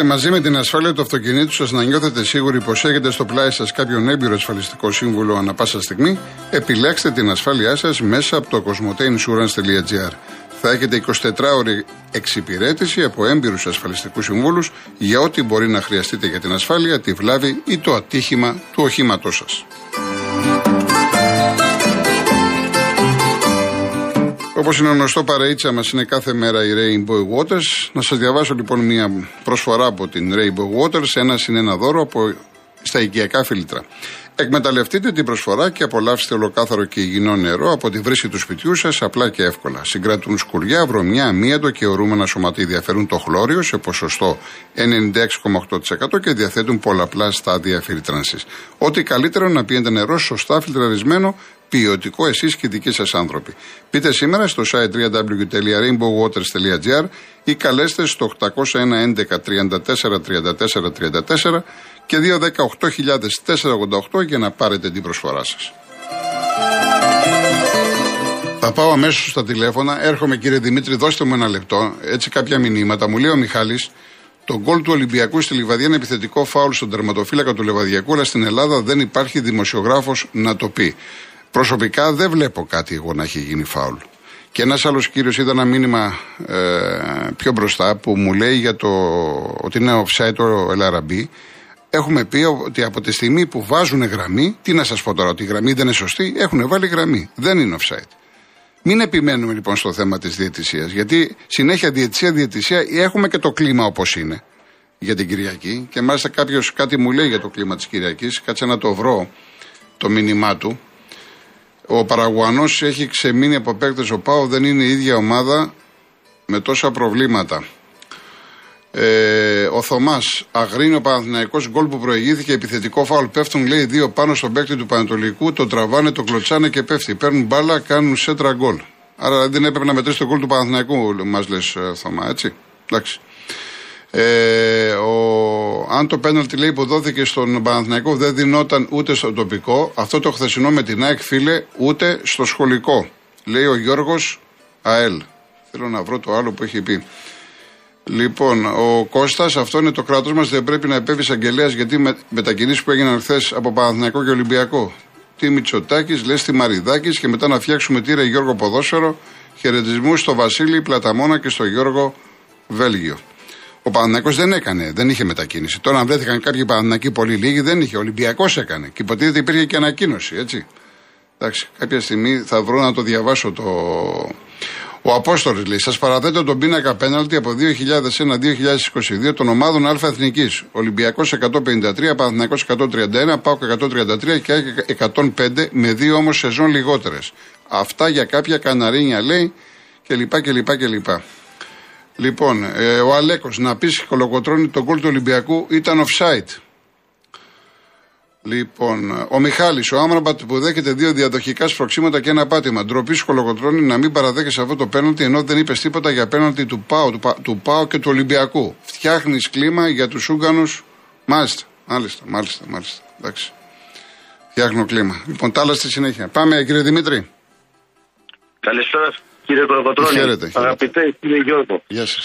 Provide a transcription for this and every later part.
Θέλετε μαζί με την ασφάλεια του αυτοκινήτου σας να νιώθετε σίγουροι πως έχετε στο πλάι σας κάποιον έμπειρο ασφαλιστικό σύμβουλο ανα πάσα στιγμή, επιλέξτε την ασφάλειά σας μέσα από το cosmoteinsurance.gr. Θα έχετε 24 ώρη εξυπηρέτηση από έμπειρους ασφαλιστικούς συμβούλους για ό,τι μπορεί να χρειαστείτε για την ασφάλεια, τη βλάβη ή το ατύχημα του οχήματός σας. Όπως είναι γνωστό, παραίτσα μας είναι κάθε μέρα η Rainbow Waters. Να σας διαβάσω λοιπόν μια προσφορά από την Rainbow Waters. Ένας είναι ένα δώρο από στα οικιακά φίλτρα. Εκμεταλλευτείτε την προσφορά και απολαύστε ολοκάθαρο και υγιεινό νερό από τη βρύση του σπιτιού σας απλά και εύκολα. Συγκρατούν σκουριά, βρωμιά, αμύαντο και ορούμενα σωματίδια. Διαφέρουν το χλώριο σε ποσοστό 96,8% και διαθέτουν πολλαπλά στάδια φίλτρανσης. Ό,τι καλύτερο να πιέντε νερό σωστά φιλτραρισμένο ποιοτικό εσείς και οι δικοί σας άνθρωποι. Πείτε σήμερα στο site www.rainbowwaters.gr ή καλέστε στο 801 11 34 34 34 και 218.488 για να πάρετε την προσφορά σας. Θα πάω αμέσως στα τηλέφωνα. Έρχομαι κύριε Δημήτρη, δώστε μου ένα λεπτό. Έτσι κάποια μηνύματα. Μου λέει ο Μιχάλης, το γκολ του Ολυμπιακού στη Λιβαδία είναι επιθετικό φάουλ στον τερματοφύλακα του Λεβαδιακού, αλλά στην Ελλάδα δεν υπάρχει δημοσιογράφος να το πει. Προσωπικά δεν βλέπω κάτι εγώ να έχει γίνει φάουλ. Και ένας άλλος κύριος είδα ένα μήνυμα ε, πιο μπροστά που μου λέει για το ότι είναι offside ο Ελαραμπή. Έχουμε πει ότι από τη στιγμή που βάζουν γραμμή, τι να σας πω τώρα, ότι η γραμμή δεν είναι σωστή, έχουν βάλει γραμμή. Δεν είναι offside. Μην επιμένουμε λοιπόν στο θέμα της διαιτησίας, γιατί συνέχεια διαιτησία, διαιτησία, έχουμε και το κλίμα όπως είναι για την Κυριακή. Και μάλιστα κάποιος κάτι μου λέει για το κλίμα της Κυριακής, κάτσε να το βρω το μήνυμά του. Ο Παραγουανό έχει ξεμείνει από παίκτες. Ο Πάο δεν είναι η ίδια ομάδα με τόσα προβλήματα. Ε, ο Θωμάς, αγρίνει ο Παναθηναϊκός γκολ που προηγήθηκε, επιθετικό φάουλ. Πέφτουν, λέει, δύο πάνω στον παίκτη του Πανατολικού, το τραβάνε, το κλωτσάνε και πέφτει. Παίρνουν μπάλα, κάνουν σέντρα γκολ. Άρα δεν έπρεπε να μετρήσει το γκολ του Παναθηναϊκού, μας λες, Θωμά, έτσι. Εντάξει. Ε, ο, αν το πέναλτι λέει που δόθηκε στον Παναθηναϊκό δεν δινόταν ούτε στο τοπικό, αυτό το χθεσινό με την ΑΕΚ φίλε ούτε στο σχολικό. Λέει ο Γιώργος ΑΕΛ. Θέλω να βρω το άλλο που έχει πει. Λοιπόν, ο Κώστας, αυτό είναι το κράτος μας. Δεν πρέπει να επέβει εισαγγελέα γιατί με, μετακινήσεις που έγιναν χθες από Παναθηναϊκό και Ολυμπιακό. Τι Μητσοτάκης, λες τη Μαριδάκης και μετά να φτιάξουμε τύρα Γιώργο Ποδόσφαιρο. Χαιρετισμούς στο Βασίλη Πλαταμόνα και στο Γιώργο Βέλγιο. Ο Παναθηναϊκός δεν έκανε, δεν είχε μετακίνηση. Τώρα, αν βρέθηκαν κάποιοι Παναθηναϊκοί πολύ λίγοι, δεν είχε. Ο Ολυμπιακός έκανε. Και υποτίθεται υπήρχε και ανακοίνωση, έτσι. Εντάξει, κάποια στιγμή θα βρω να το διαβάσω το. Ο Απόστολη λέει: Σας παραθέτω τον πίνακα πέναλτι από 2001-2022 των ομάδων Α Εθνικής. Ολυμπιακός 153, Παναθυνακό 131, Πάοκ 133 και 105 με δύο όμως σεζόν λιγότερες. Αυτά για κάποια καναρίνια λέει κλπ. κλπ, κλπ. Λοιπόν, ε, ο Αλέκος να πεις κολοκοτρώνει τον κόλ του Ολυμπιακού ήταν offside. Λοιπόν, ο Μιχάλης, ο Άμραμπατ που δέχεται δύο διαδοχικά σφροξήματα και ένα πάτημα. Ντροπή κολοκοτρώνει να μην παραδέχεσαι αυτό το πέναλτι ενώ δεν είπες τίποτα για πέναλτι του Πάου, του, του Πάου και του Ολυμπιακού. Φτιάχνεις κλίμα για τους Ούγκανου. Μάλιστα, μάλιστα, μάλιστα, μάλιστα. Εντάξει. Φτιάχνω κλίμα. Λοιπόν, τα άλλα στη συνέχεια. Πάμε, κύριε Δημήτρη. Καλησπέρα κύριε Κολοκοτρώνη. Χαίρετε, Αγαπητέ κύριε Γιώργο. Γεια σας.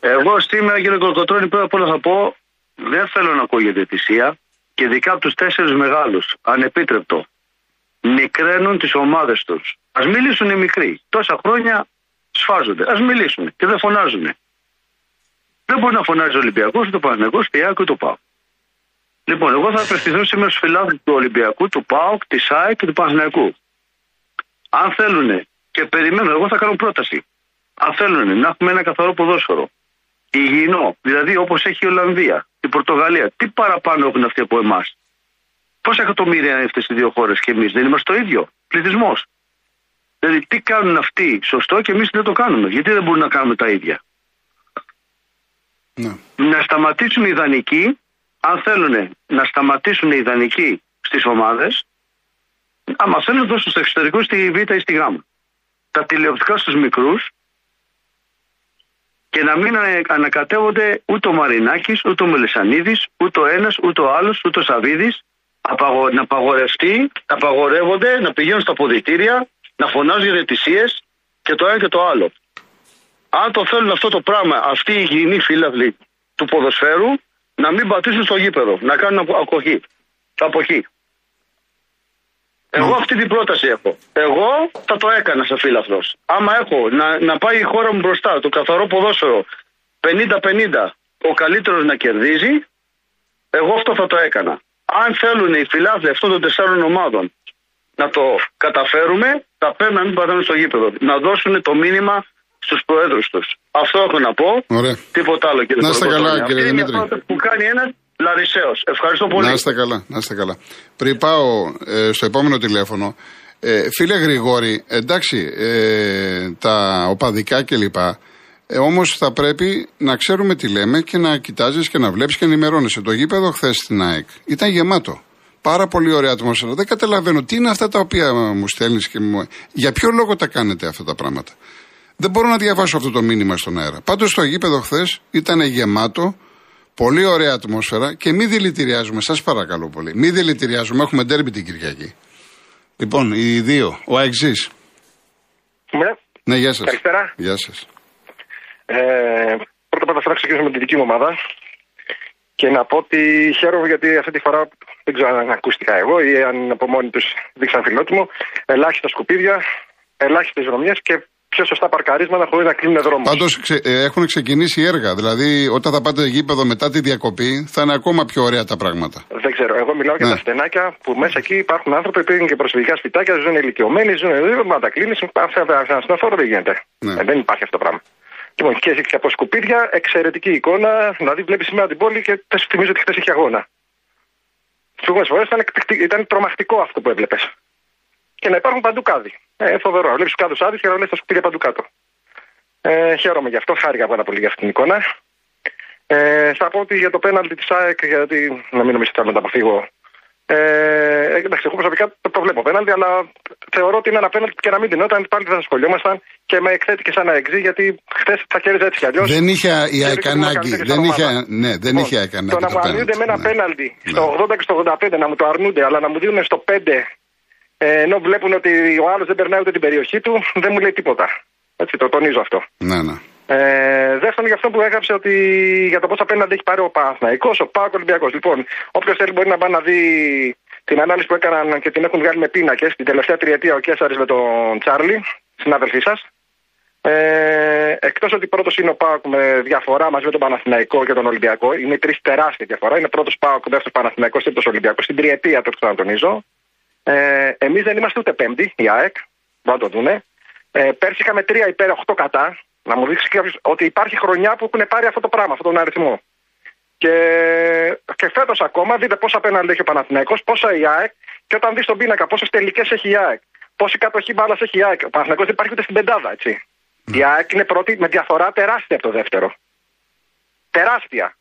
Εγώ σήμερα κύριε Κολοκοτρώνη πρώτα απ' όλα θα πω δεν θέλω να ακούω για διαιτησία και ειδικά από τους τέσσερις μεγάλους. Ανεπίτρεπτο. Μικραίνουν τις ομάδες τους. Α μιλήσουν οι μικροί. Τόσα χρόνια σφάζονται. Α μιλήσουν και δεν φωνάζουν. Δεν μπορεί να φωνάζει ο Ολυμπιακός, ούτε ο Παναγενικό, ούτε η ούτε το ΠΑΟΚ. Λοιπόν, εγώ θα απευθυνθώ σήμερα στου φιλάθλους του Ολυμπιακού, του ΠΑΟΚ, της ΣΑΕ και του Παναγενικού. Αν θέλουν και περιμένω, εγώ θα κάνω πρόταση. Αν θέλουν να έχουμε ένα καθαρό ποδόσφαιρο, υγιεινό, δηλαδή όπως έχει η Ολλανδία, η Πορτογαλία, τι παραπάνω έχουν αυτοί από εμάς; Πόσα εκατομμύρια είναι αυτές οι δύο χώρες και εμείς, δεν είμαστε το ίδιο πληθυσμός. Δηλαδή, τι κάνουν αυτοί σωστό και εμείς δεν το κάνουμε. Γιατί δεν μπορούμε να κάνουμε τα ίδια; Ναι. Να σταματήσουν οι ιδανικοί, αν θέλουν να σταματήσουν οι ιδανικοί στις ομάδες, άμα θέλουν να δώσουν στο εξωτερικό στη Β ή στη Γ τα τηλεοπτικά στους μικρούς και να μην ανακατεύονται ούτε ο Μαρινάκης, ούτε ο Μελισανίδης, ούτε ο ένας, ούτε ο άλλος, ούτε ο Σαβίδης να απαγορευτεί, να απαγορεύονται, να πηγαίνουν στα ποδητήρια, να φωνάζουν για διαιτησίες και το ένα και το άλλο. Αν το θέλουν αυτό το πράγμα, αυτοί οι υγιεινοί φίλαβλοι του ποδοσφαίρου να μην πατήσουν στο γήπεδο, να κάνουν ακοχή. Αποχή. Εγώ αυτή την πρόταση έχω. Εγώ θα το έκανα σε φίλαθρο. Άμα έχω να, να πάει η χώρα μου μπροστά, το καθαρό ποδόσφαιρο 50-50, ο καλύτερος να κερδίζει, εγώ αυτό θα το έκανα. Αν θέλουν οι φιλάθλοι αυτών των τεσσάρων ομάδων να το καταφέρουμε, θα πρέπει να μην πατάνε στο γήπεδο. Να δώσουν το μήνυμα στους προέδρους τους. Αυτό έχω να πω. Ωραία. Τίποτα άλλο κύριε Να είστε καλά, κύριε Αυτή είναι Δημήτρη. μια πρόταση που κάνει ένας Λαρισαίος. Ευχαριστώ πολύ. Να είστε καλά, να είστε καλά. Πριν πάω ε, στο επόμενο τηλέφωνο, ε, φίλε Γρηγόρη, εντάξει, ε, τα οπαδικά κλπ. Ε, Όμως θα πρέπει να ξέρουμε τι λέμε και να κοιτάζεις και να βλέπεις και να ενημερώνεσαι. Το γήπεδο χθες στην ΑΕΚ ήταν γεμάτο. Πάρα πολύ ωραία ατμόσφαιρα. Δεν καταλαβαίνω τι είναι αυτά τα οποία μου στέλνεις και μου. Για ποιο λόγο τα κάνετε αυτά τα πράγματα. Δεν μπορώ να διαβάσω αυτό το μήνυμα στον αέρα. Πάντως το γήπεδο χθες ήταν γεμάτο. Πολύ ωραία ατμόσφαιρα και μην δηλητηριάζουμε, σας παρακαλώ πολύ. Μην δηλητηριάζουμε, έχουμε ντέρμπι την Κυριακή. Λοιπόν, οι δύο, ο Αεξή. Ναι. Ναι, γεια σας. Καλησπέρα. Γεια σας. Ε, πρώτα απ' όλα θα ξεκινήσουμε με τη δική μου ομάδα. Και να πω ότι χαίρομαι γιατί αυτή τη φορά δεν ξέρω αν ακούστηκα εγώ ή αν από μόνοι τους δείξαν φιλότιμο. Ελάχιστα σκουπίδια, ελάχιστες βρωμιές και πιο σωστά παρκαρίσματα χωρίς να κλείνουν δρόμο. Πάντως έχουν ξεκινήσει έργα. Δηλαδή, όταν θα πάτε γήπεδο μετά τη διακοπή, θα είναι ακόμα πιο ωραία τα πράγματα. Δεν ξέρω. Εγώ μιλάω για Ναι. τα στενάκια που μέσα εκεί υπάρχουν άνθρωποι που είναι και προσφυγικά σπιτάκια, ζουν ηλικιωμένοι, ζουν εδώ, μα τα κλείνει. Αυτά ασθενοφόρο δεν γίνεται. Ναι. Ε, δεν υπάρχει αυτό το πράγμα. Λοιπόν, και, και από σκουπίδια, εξαιρετική εικόνα. Δηλαδή, βλέπεις σήμερα την πόλη και θε θυμίζω ότι χθες είχε αγώνα. Τις προηγούμενες φορές ήταν, εκπληκτικ- ήταν τρομακτικό αυτό που έβλεπες. Και να υπάρχουν παντού κάδοι. Ε, φοβερό. Βλέπει του κάδου άδειου και να βλέπει τα σκουπίδια παντού κάτω. Ε, χαίρομαι γι' αυτό. Χάρηκα πάρα πολύ για αυτή την εικόνα. Ε, θα πω ότι για το πέναλτι της ΑΕΚ, γιατί να μην νομίζετε ότι θα μεταποφύγω. Ε, εντάξει, εγώ προσωπικά το, το βλέπω πέναλτι, αλλά θεωρώ ότι είναι ένα πέναλτι που και να μην δινόταν πάλι δεν θα ασχολιόμασταν και με εκθέτει και σαν εξή, γιατί χθες θα κέρδιζε έτσι κι αλλιώς. Δεν είχε η ΑΕΚ ανάγκη. Δεν είχε, ναι, δεν είχε η ΑΕΚ Λοιπόν, Το ανάγκη. να μου το αρνούνται με ένα πέναλτι, ναι. πέναλτι Ναι. στο 80 και στο 85 να μου το αρνούνται, αλλά να μου δίνουν στο 5 ε, ενώ βλέπουν ότι ο άλλος δεν περνάει ούτε την περιοχή του, δεν μου λέει τίποτα. Έτσι, το τονίζω αυτό. Ναι, ναι. Ε, δεύτερον, για αυτό που έγραψε ότι για το πόσα απέναντι έχει πάρει ο Παναθναϊκό, ο Πάο Ολυμπιακός. Λοιπόν, όποιος θέλει μπορεί να πάει να δει την ανάλυση που έκαναν και την έχουν βγάλει με πίνακες την τελευταία τριετία ο Κέσσαρης με τον Τσάρλι, συνάδελφοί σας. Ε, Εκτός ότι πρώτος είναι ο Πάοκ με διαφορά μαζί με τον Παναθηναϊκό και τον Ολυμπιακό. Είναι τρεις τεράστια διαφορά. Είναι πρώτος Πάοκ, δεύτερος Παναθηναϊκός, τρίτος Ολυμπιακός. Στην τριετία το ξανατονίζω. Ε, Εμείς δεν είμαστε ούτε πέμπτη, η ΑΕΚ. Να το δούνε. Ε, πέρσι είχαμε τρία υπέρ 8 κατά. Να μου δείξει κάποιος ότι υπάρχει χρονιά που έχουν πάρει αυτό το πράγμα, αυτόν τον αριθμό. Και, και φέτος ακόμα δείτε πόσα απέναντι έχει ο Παναθηναϊκός, πόσα η ΑΕΚ και όταν δεις τον πίνακα πόσες τελικές έχει η ΑΕΚ, πόση κατοχή μπάλας έχει η ΑΕΚ. Ο Παναθηναϊκός δεν υπάρχει ούτε στην πεντάδα, έτσι. Η ΑΕΚ είναι πρώτη με διαφορά τεράστια από το δεύτερο. Τεράστια.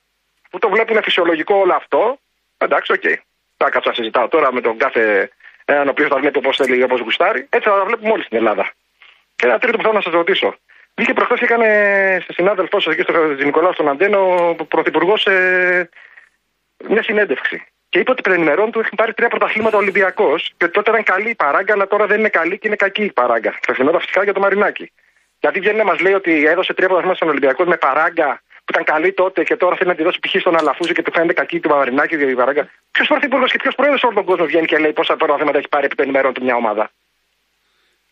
Που το βλέπουν φυσιολογικό όλο αυτό, εντάξει, οκ. Θα κάτσω να συζητάω τώρα με τον κάθε έναν ο οποίος θα βλέπει όπως θέλει, όπως γουστάρει. Έτσι θα τα βλέπουμε όλοι στην Ελλάδα. Και ένα τρίτο που θέλω να σας ρωτήσω. Βγήκε προχθές και έκανε σε συνάδελφό σας εκεί στο Νικολάου στον Αντέννα ο πρωθυπουργός ε, μια συνέντευξη. Και είπε ότι επί ημερών του έχει πάρει τρία πρωταθλήματα Ολυμπιακός και ότι τότε ήταν καλή η παράγκα, αλλά τώρα δεν είναι καλή και είναι κακή η παράγκα. Ξεχνώντας φυσικά για το Μαρινάκη. Γιατί βγαίνει να μας λέει ότι έδωσε τρία πρωταθλήματα στον Ολυμπιακό με παράγκα που ήταν καλή τότε και τώρα θέλει να τη δώσει π.χ. στον Αλαφούζη και του φαίνεται κακή του Μαρινάκη η παράγκα. Ποιος πρωθυπουργός και ποιος πρόεδρος όλο τον κόσμο βγαίνει και λέει πόσα πρωταθλήματα έχει πάρει επί των ημερών του μια ομάδα;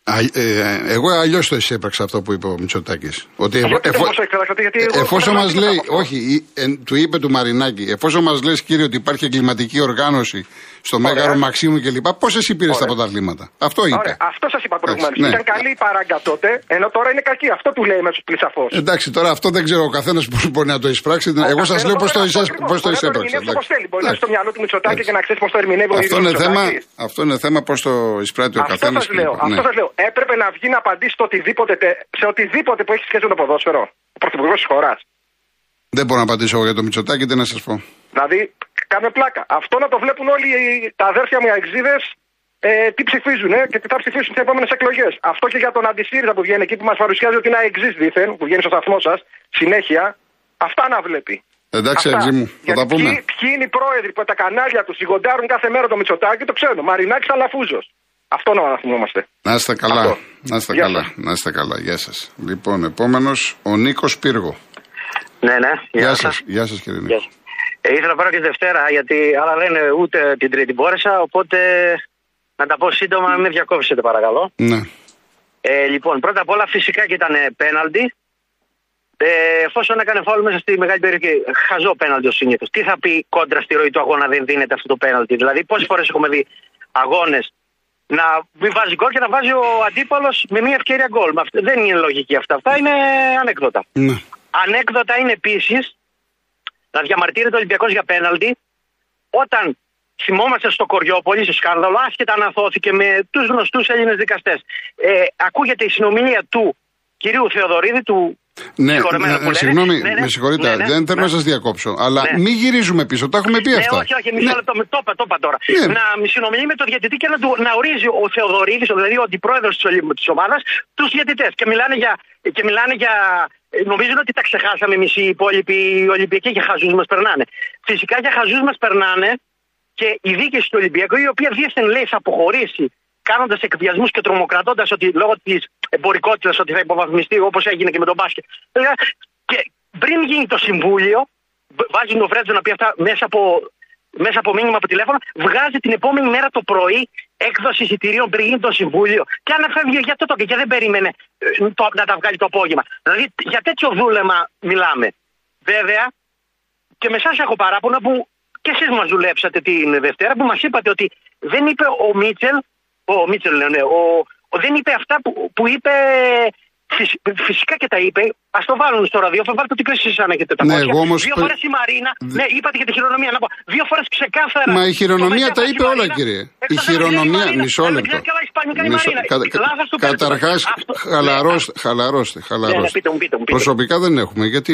Α, ε, εγώ αλλιώς το εισέπραξα αυτό που είπε ο Μητσοτάκης. Ότι εφο- Γιατί δεν εφο- μπορούσα να εκφραστώ, γιατί εγώ εφόσον δεν μας ξέρω λέει, αυτό. όχι, η- ε, του είπε του Μαρινάκη, εφόσον μας λες κύριε ότι υπάρχει εγκληματική οργάνωση στο Μέγαρο Μαξίμου κλπ., πώ εσύ πήρε τα Ωραία. πρωταθλήματα; Αυτό είπε. Ωραία, αυτό σας είπα προηγουμένως. ναι. Ήταν καλή η παράγκα τότε, ενώ τώρα είναι κακή. Αυτό του λέει μέσα στους σαφώ. Εντάξει, τώρα αυτό δεν ξέρω ο καθένας πώ μπορεί να το εισπράξει. Εγώ σας λέω πώς το, εισέ- πώς το εισέπραξα. Μπορεί να θέλει. Μπορεί να έχει Εντάξει. στο μυαλό του Μητσοτάκη Εντάξει. και να ξέρεις πώς το ερμηνεύει ο Αυτό ίδιος είναι θέμα, Μητσοτάκης. αυτό είναι θέμα πώς το εισπράττει ο Αυτό καθένας. σας λέω. Αυτό σας λέω. Έπρεπε να βγει να απαντήσει στο οτιδήποτε, τε- σε οτιδήποτε που έχει σχέση με το ποδόσφαιρο. Ο πρωθυπουργός της χώρας. Δεν μπορώ να απαντήσω εγώ για το Μητσοτάκη, τι να σας πω. Δηλαδή, κάνε πλάκα. Αυτό να το βλέπουν όλοι οι- τα αδέρφια μου οι αεξίδες ε, τι ψηφίζουν ε, και τι θα ψηφίσουν στι επόμενες εκλογές. Αυτό και για τον Αντισύριζα που βγαίνει εκεί που μας παρουσιάζει ότι είναι αεξής δίθεν, που βγαίνει στο σταθμό σας συνέχεια. Αυτά να βλέπει. Εντάξει, Αυτά. Αγγί μου, θα Γιατί τα πούμε. Ποιοι, ποιοι είναι οι πρόεδροι που τα κανάλια τους σιγοντάρουν κάθε μέρα το Μητσοτάκι, το ξέρω. Μαρινάκης Αλαφούζος. Αυτό να θυμόμαστε. Να είστε καλά. Αυτό. Να είστε Γεια καλά. σας. Να είστε καλά. Γεια σας. Λοιπόν, επόμενος ο Νίκος Πύργο. Ναι, ναι. Γεια σας, γεια σας, κύριε Νίκο. Ε, ήθελα να πάρω και Δευτέρα, γιατί άλλα λένε ούτε την Τρίτη μπόρεσα, οπότε να τα πω σύντομα, μην με διακόψετε παρακαλώ. Ναι. Ε, λοιπόν, πρώτα απ' όλα φυσικά και ήταν πέναλτι. Ε, εφόσον έκανε φάουλ μέσα στη μεγάλη περιοχή, χαζό πέναλτι ο συνήθως. Τι θα πει κόντρα στη ροή του αγώνα δεν δίνεται αυτό το πέναλτι; Δηλαδή, πόσες φορές έχουμε δει αγώνες να μην βάζει γκολ και να βάζει ο αντίπαλος με μια ευκαιρία γκολ; Δεν είναι λογική αυτά. Αυτά είναι ανέκδοτα. Ναι. Ανέκδοτα είναι επίσης να διαμαρτύρεται ο Ολυμπιακός για πέναλτι όταν θυμόμαστε στο Κοριόπολη, σε σκάνδαλο, άσχετα αν αθώθηκε με τους γνωστούς Έλληνες δικαστές. Ε, ακούγεται η συνομιλία του κυρίου Θεοδωρίδη, του ναι, ναι, συγγνώμη, ναι, ναι, με συγχωρείτε, ναι, ναι, δεν θέλω να σας διακόψω. Αλλά ναι. μην γυρίζουμε πίσω, τα έχουμε πει αυτά. Όχι, όχι, μισό λεπτό, το είπα, το είπα τώρα. Να συνομιλεί με τον διαιτητή και να, του, να ορίζει ο Θεοδωρίδης, δηλαδή ο αντιπρόεδρος της ομάδας, τους διαιτητές. Και μιλάνε για. Και μιλάνε για Νομίζουν ότι τα ξεχάσαμε εμείς οι υπόλοιποι οι Ολυμπιακοί και χαζούς μας περνάνε. Φυσικά για χαζούς μας περνάνε και η δίκηση του Ολυμπιακού, η οποία δίθεν λέει θα αποχωρήσει κάνοντας εκβιασμούς και τρομοκρατώντας ότι λόγω της εμπορικότητας ότι θα υποβαθμιστεί όπως έγινε και με τον μπάσκετ. Και πριν γίνει το συμβούλιο, βάζει ο Φρέτζο να πει αυτά μέσα από, μέσα από μήνυμα από τηλέφωνο, βγάζει την επόμενη μέρα το πρωί έκδοση εισιτηρίων πριν γίνει το συμβούλιο. Και αν φεύγει για αυτό το και δεν περίμενε ε, το, να τα βγάλει το απόγευμα. Δηλαδή για τέτοιο δούλεμα μιλάμε. Βέβαια, και με εσάς έχω παράπονα που και εσείς μας δουλέψατε την Δευτέρα που μας είπατε ότι δεν είπε ο Μίτσελ ο Μίτσελ, ναι, ναι. Ο, ο, δεν είπε αυτά που, που είπε. Φυσικά και τα είπε. Α το βάλουν στο ραδιόφωνο. Βάλτε ότι και εσείς αν έχετε τα ναι, εγώ όμως... Δύο φορές η Μαρίνα. Ναι, είπατε για τη χειρονομία. Να πω. Δύο φορές ξεκάθαρα. Μα η χειρονομία τα είπε όλα, κύριε. Η χειρονομία. Μισό λεπτό. Καταρχάς, χαλαρώστε. Χαλαρώστε. Προσωπικά δεν έχουμε. Γιατί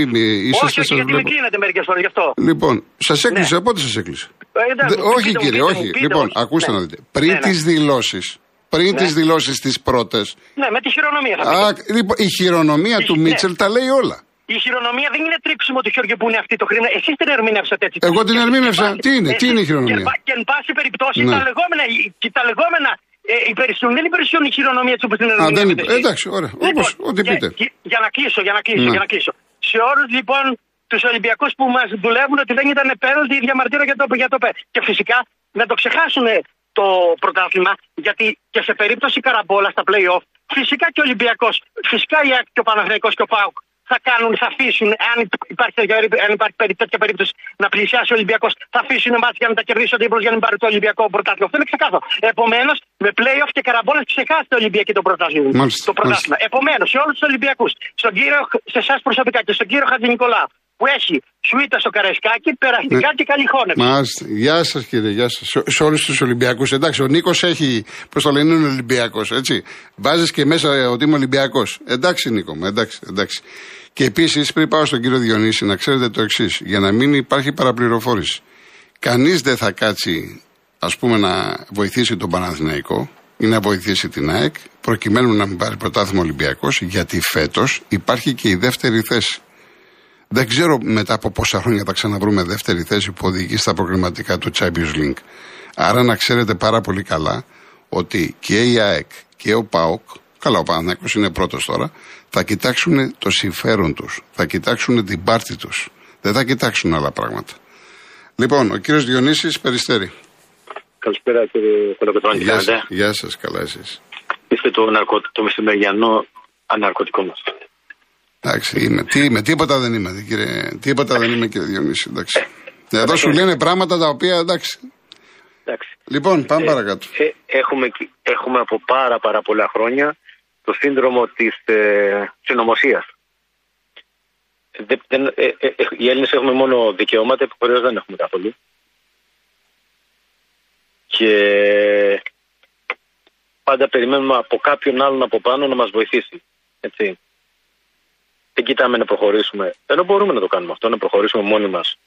είσαστε σας βλέπω. Γιατί με μερικές φορές γι' αυτό. Λοιπόν, σας έκλεισε. Ναι. Πότε σας έκλεισε. Ε, όχι, κύριε, όχι. Λοιπόν, ακούστε να δείτε. Πριν τις δηλώσεις πριν ναι. τις δηλώσεις τις πρώτες. Ναι, με τη χειρονομία θα Α, λοιπόν, Η χειρονομία του Μίτσελ τα λέει όλα. Η χειρονομία δεν είναι τρίψιμο του χιόργιο που είναι αυτή το χρήμα. Εσείς την ερμήνευσατε έτσι. Εγώ την ερμήνευσα. Τι είναι, τι είναι η χειρονομία; Και, εν πάση περιπτώσει ναι. τα λεγόμενα, τα λεγόμενα ε, υπηρεσιών δεν υπηρεσιών η χειρονομία έτσι όπως την ερμηνεύσατε. Α, δεν Εντάξει, ωραία. Λοιπόν, Όπως, ό,τι πείτε. Για, για, να κλείσω, για να κλείσω, ναι. για να κλείσω. Σε όλους λοιπόν τους Ολυμπιακούς που μας δουλεύουν ότι δεν ήταν πέναλτι διαμαρτύρω για το, για το Και φυσικά να το ξεχάσουν το πρωτάθλημα, γιατί και σε περίπτωση καραμπόλας στα play-off, φυσικά και ο Ολυμπιακός, φυσικά και ο Παναθηναϊκός και ο Πάουκ θα κάνουν, θα αφήσουν, αν υπάρχει, αν υπάρχει τέτοια περίπτωση να πλησιάσει ο Ολυμπιακός, θα αφήσουν μάτια για να τα κερδίσει ο Δήμο για να μην πάρει το Ολυμπιακό πρωτάθλημα. Αυτό είναι ξεκάθαρο. Επομένως, με playoff και καραμπόλα ξεχάσετε ο Ολυμπιακό το πρωτάθλημα. Το πρωτάθλημα. Επομένως, σε όλους τους Ολυμπιακούς, στον κύριο, σε εσάς προσωπικά και στον κύριο Χατζη Νικολάου, που έχει σουίτα στο Καραϊσκάκι, περαστικά ναι. και καλή χώνευση. Μάλιστα. Γεια σας κύριε, γεια σας. Σε, σε όλους τους Ολυμπιακούς. Εντάξει, ο Νίκος έχει, πώς το λένε, είναι Ολυμπιακός. Έτσι. Βάζεις και μέσα ότι είμαι Ολυμπιακός. Εντάξει, Νίκο μου, εντάξει, εντάξει. Και επίσης, πριν πάω στον κύριο Διονύση, να ξέρετε το εξής, για να μην υπάρχει παραπληροφόρηση. Κανείς δεν θα κάτσει, ας πούμε, να βοηθήσει τον Παναθηναϊκό ή να βοηθήσει την ΑΕΚ, προκειμένου να μην πάρει πρωτάθλημα Ολυμπιακός, γιατί φέτος υπάρχει και η δεύτερη θέση. Δεν ξέρω μετά από πόσα χρόνια θα ξαναβρούμε δεύτερη θέση που οδηγεί στα προγραμματικά του Champions League. Άρα να ξέρετε πάρα πολύ καλά ότι και η ΑΕΚ και ο ΠΑΟΚ, καλά ο Παναθηναϊκός είναι πρώτος τώρα, θα κοιτάξουν το συμφέρον τους, θα κοιτάξουν την πάρτη τους. Δεν θα κοιτάξουν άλλα πράγματα. Λοιπόν, ο κύριος Διονύσης Περιστέρη. Καλησπέρα κύριε Κολοκοτρώνη. Γεια, σας, γεια σας, καλά εσείς. Είστε το, ναρκω, το μεσημεριανό αναρκωτικό μας. Εντάξει, είμαι. Τι είμαι, τίποτα δεν είμαι, κύριε. Τίποτα δεν είμαι, κύριε Διονύση. Εντάξει. Εδώ σου λένε πράγματα τα οποία εντάξει. εντάξει. Λοιπόν, πάμε ε, παρακάτω. Ε, έχουμε, έχουμε από πάρα πάρα πολλά χρόνια το σύνδρομο της ε, συνωμοσία. Ε, ε, οι Έλληνες έχουμε μόνο δικαιώματα, επιχωρίες δεν έχουμε καθόλου. Και πάντα περιμένουμε από κάποιον άλλον από πάνω να μας βοηθήσει. Έτσι δεν κοιτάμε να προχωρήσουμε. Ενώ μπορούμε να το κάνουμε αυτό, να προχωρήσουμε μόνοι μας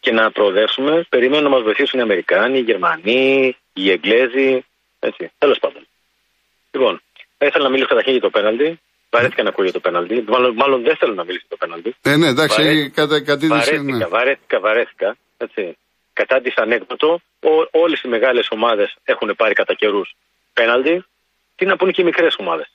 και να προοδεύσουμε. Περιμένουμε να μας βοηθήσουν οι Αμερικάνοι, οι Γερμανοί, οι Εγγλέζοι. Έτσι. Τέλος πάντων. Λοιπόν, θα ήθελα να μιλήσω καταρχήν για το πέναλτι. Βαρέθηκα να ακούω για το πέναλτι. Μάλλον, μάλλον δεν θέλω να μιλήσω για το πέναλτι. Ε, ναι, εντάξει, Βαρέ... κατα... βαρέθηκα, ναι. βαρέθηκα, βαρέθηκα. Έτσι. Κατά της ανέκδοτο, όλες οι μεγάλες ομάδες έχουν πάρει κατά καιρούς πέναλτι. Τι να πούνε και οι μικρές ομάδες.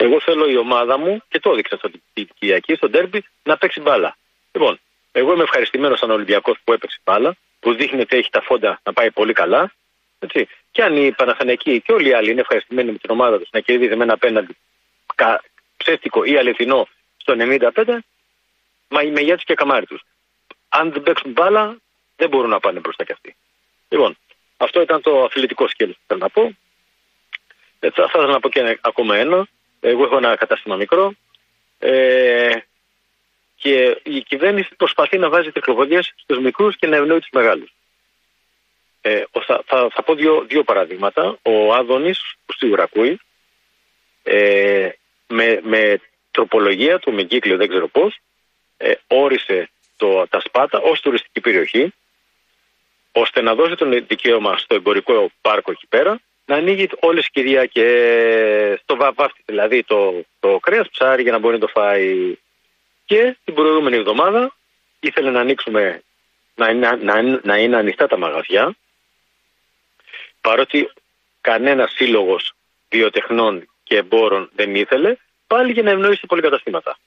Εγώ θέλω η ομάδα μου, και το έδειξα στο Κυριακή, στο Ντέρμπι, να παίξει μπάλα. Λοιπόν, εγώ είμαι ευχαριστημένος σαν Ολυμπιακός που έπαιξε μπάλα, που δείχνει ότι έχει τα φόντα να πάει πολύ καλά. Έτσι. Και αν οι Παναθανιακοί και όλοι οι άλλοι είναι ευχαριστημένοι με την ομάδα τους να κερδίζει με ένα απέναντι ψεύτικο ή αληθινό στο 95, μα οι μεγιά και καμάρι τους. Αν δεν παίξουν μπάλα, δεν μπορούν να πάνε μπροστά κι αυτοί. Λοιπόν, αυτό ήταν το αθλητικό σκέλος που θέλω να πω. Ε, θα, ήθελα να πω και ένα, ακόμα ένα. Εγώ έχω ένα κατάστημα μικρό. Ε, και η κυβέρνηση προσπαθεί να βάζει τεχνολογίες στους μικρούς και να ευνοεί τους μεγάλους. Ε, θα, θα, θα, πω δύο, δύο παραδείγματα. Ο Άδωνης, που σίγουρα ακούει, ε, με, με τροπολογία του, με κύκλιο δεν ξέρω πώς, ε, όρισε το, τα Σπάτα ως τουριστική περιοχή, ώστε να δώσει τον δικαίωμα στο εμπορικό πάρκο εκεί πέρα να ανοίγει όλες κυρία και στο βάφτη, δηλαδή το, το κρέας ψάρι για να μπορεί να το φάει. Και την προηγούμενη εβδομάδα ήθελε να ανοίξουμε, να, να, να, να είναι ανοιχτά τα μαγαζιά, παρότι κανένας σύλλογος βιοτεχνών και εμπόρων δεν ήθελε, πάλι για να ευνοήσει πολυκαταστήματα.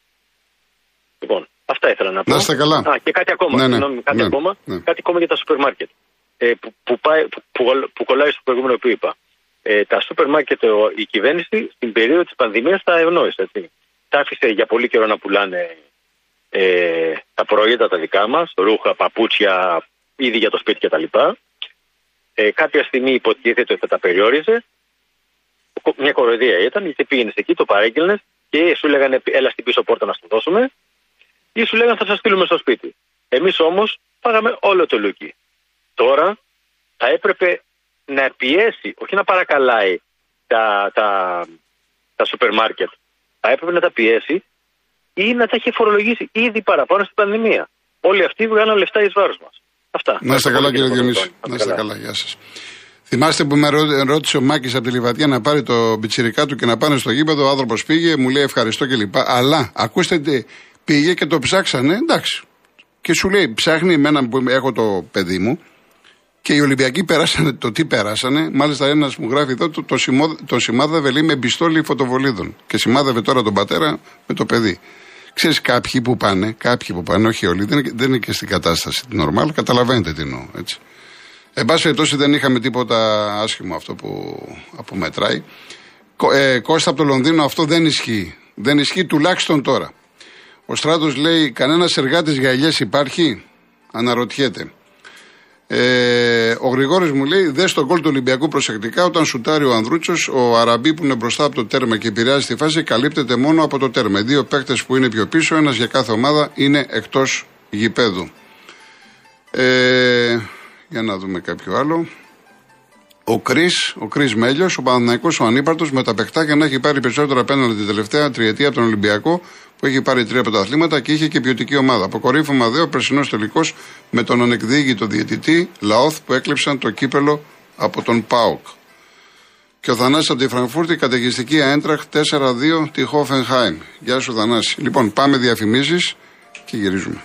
Λοιπόν, αυτά ήθελα να πω. Να είστε καλά. Α, και κάτι ακόμα. Ναι, ναι, συγγνώμη, κάτι, ναι, ακόμα ναι. κάτι ακόμα για τα σούπερ μάρκετ. Ε, που, που, πάει, που, που, που κολλάει στο προηγούμενο που είπα. Ε, τα σούπερ μάρκετ, ο- η κυβέρνηση στην περίοδο της πανδημίας τα ευνόησε. Έτσι. Τα άφησε για πολύ καιρό να πουλάνε ε, τα προϊόντα τα δικά μας, ρούχα, παπούτσια, ήδη για το σπίτι κτλ. Ε, κάποια στιγμή υποτίθεται ότι θα τα περιόριζε. Κο- Μια κοροϊδία ήταν, γιατί πήγαινες εκεί, το παρέγγελνες και σου λέγανε έλα στην πίσω πόρτα να σου το δώσουμε ή σου λέγανε θα σας στείλουμε στο σπίτι. Εμείς όμως πάγαμε όλο το λούκι. Τώρα θα έπρεπε να πιέσει, όχι να παρακαλάει τα, τα, τα σούπερ μάρκετ. Θα έπρεπε να τα πιέσει ή να τα έχει φορολογήσει ήδη παραπάνω στην πανδημία. Όλοι αυτοί βγάλαν λεφτά εις βάρος μας. Αυτά. Να είστε καλά, κύριε Ευχαριστώ πολύ, Διονύση. Αντώνη. Να είστε καλά, γεια σας. Θυμάστε που με ρω- ρώτησε ο Μάκης από τη Λιβαδιά να πάρει το πιτσιρικά του και να πάνε στο γήπεδο. Ο άνθρωπος πήγε, μου λέει ευχαριστώ κλπ. Αλλά ακούστε, τι, πήγε και το ψάξανε, εντάξει. Και σου λέει, ψάχνει εμένα που έχω το παιδί μου και οι Ολυμπιακοί πέρασανε το τι πέρασανε. Μάλιστα, ένας μου γράφει εδώ το, το, σημό- το σημάδευε λέει με πιστόλι φωτοβολίδων. Και σημάδευε τώρα τον πατέρα με το παιδί. Ξέρεις, κάποιοι που πάνε, κάποιοι που πάνε, όχι όλοι, δεν, είναι- δεν είναι και στην κατάσταση την normal, καταλαβαίνετε τι εννοώ. Έτσι. Εν πάση περιπτώσει δεν είχαμε τίποτα άσχημο αυτό που απομετράει. Κο- Ε, Κώστα από το Λονδίνο αυτό δεν ισχύει. Δεν ισχύει τουλάχιστον τώρα. Ο Στράτος λέει κανένας εργάτης για ελιές υπάρχει; Αναρωτιέται. Ε, ο Γρηγόρης μου λέει: Δες τον κόλ του Ολυμπιακού προσεκτικά. Όταν σουτάρει ο Ανδρούτσος, ο Αραμπί που είναι μπροστά από το τέρμα και επηρεάζει τη φάση, καλύπτεται μόνο από το τέρμα. Οι δύο παίκτες που είναι πιο πίσω, ένας για κάθε ομάδα, είναι εκτός γηπέδου. Ε, για να δούμε κάποιο άλλο. Ο Κρι, ο Κρι Μέλιος, ο Παναθυναϊκό, ο Ανύπαρτος, με τα παιχτάκια να έχει πάρει περισσότερα απέναντι την τελευταία τριετία από τον Ολυμπιακό, που έχει πάρει τρία πρωταθλήματα και είχε και ποιοτική ομάδα. Αποκορύφωμα δε ο περσινός τελικός με τον ανεκδίκητο διαιτητή Λαόθ που έκλεψαν το κύπελο από τον Πάοκ. Και ο Θανάσης από τη Φραγκφούρτη, καταιγιστική Αέντραχ 4-2 τη Χόφενχάιμ. Γεια σου Θανάση. Λοιπόν, πάμε διαφημίσεις και γυρίζουμε.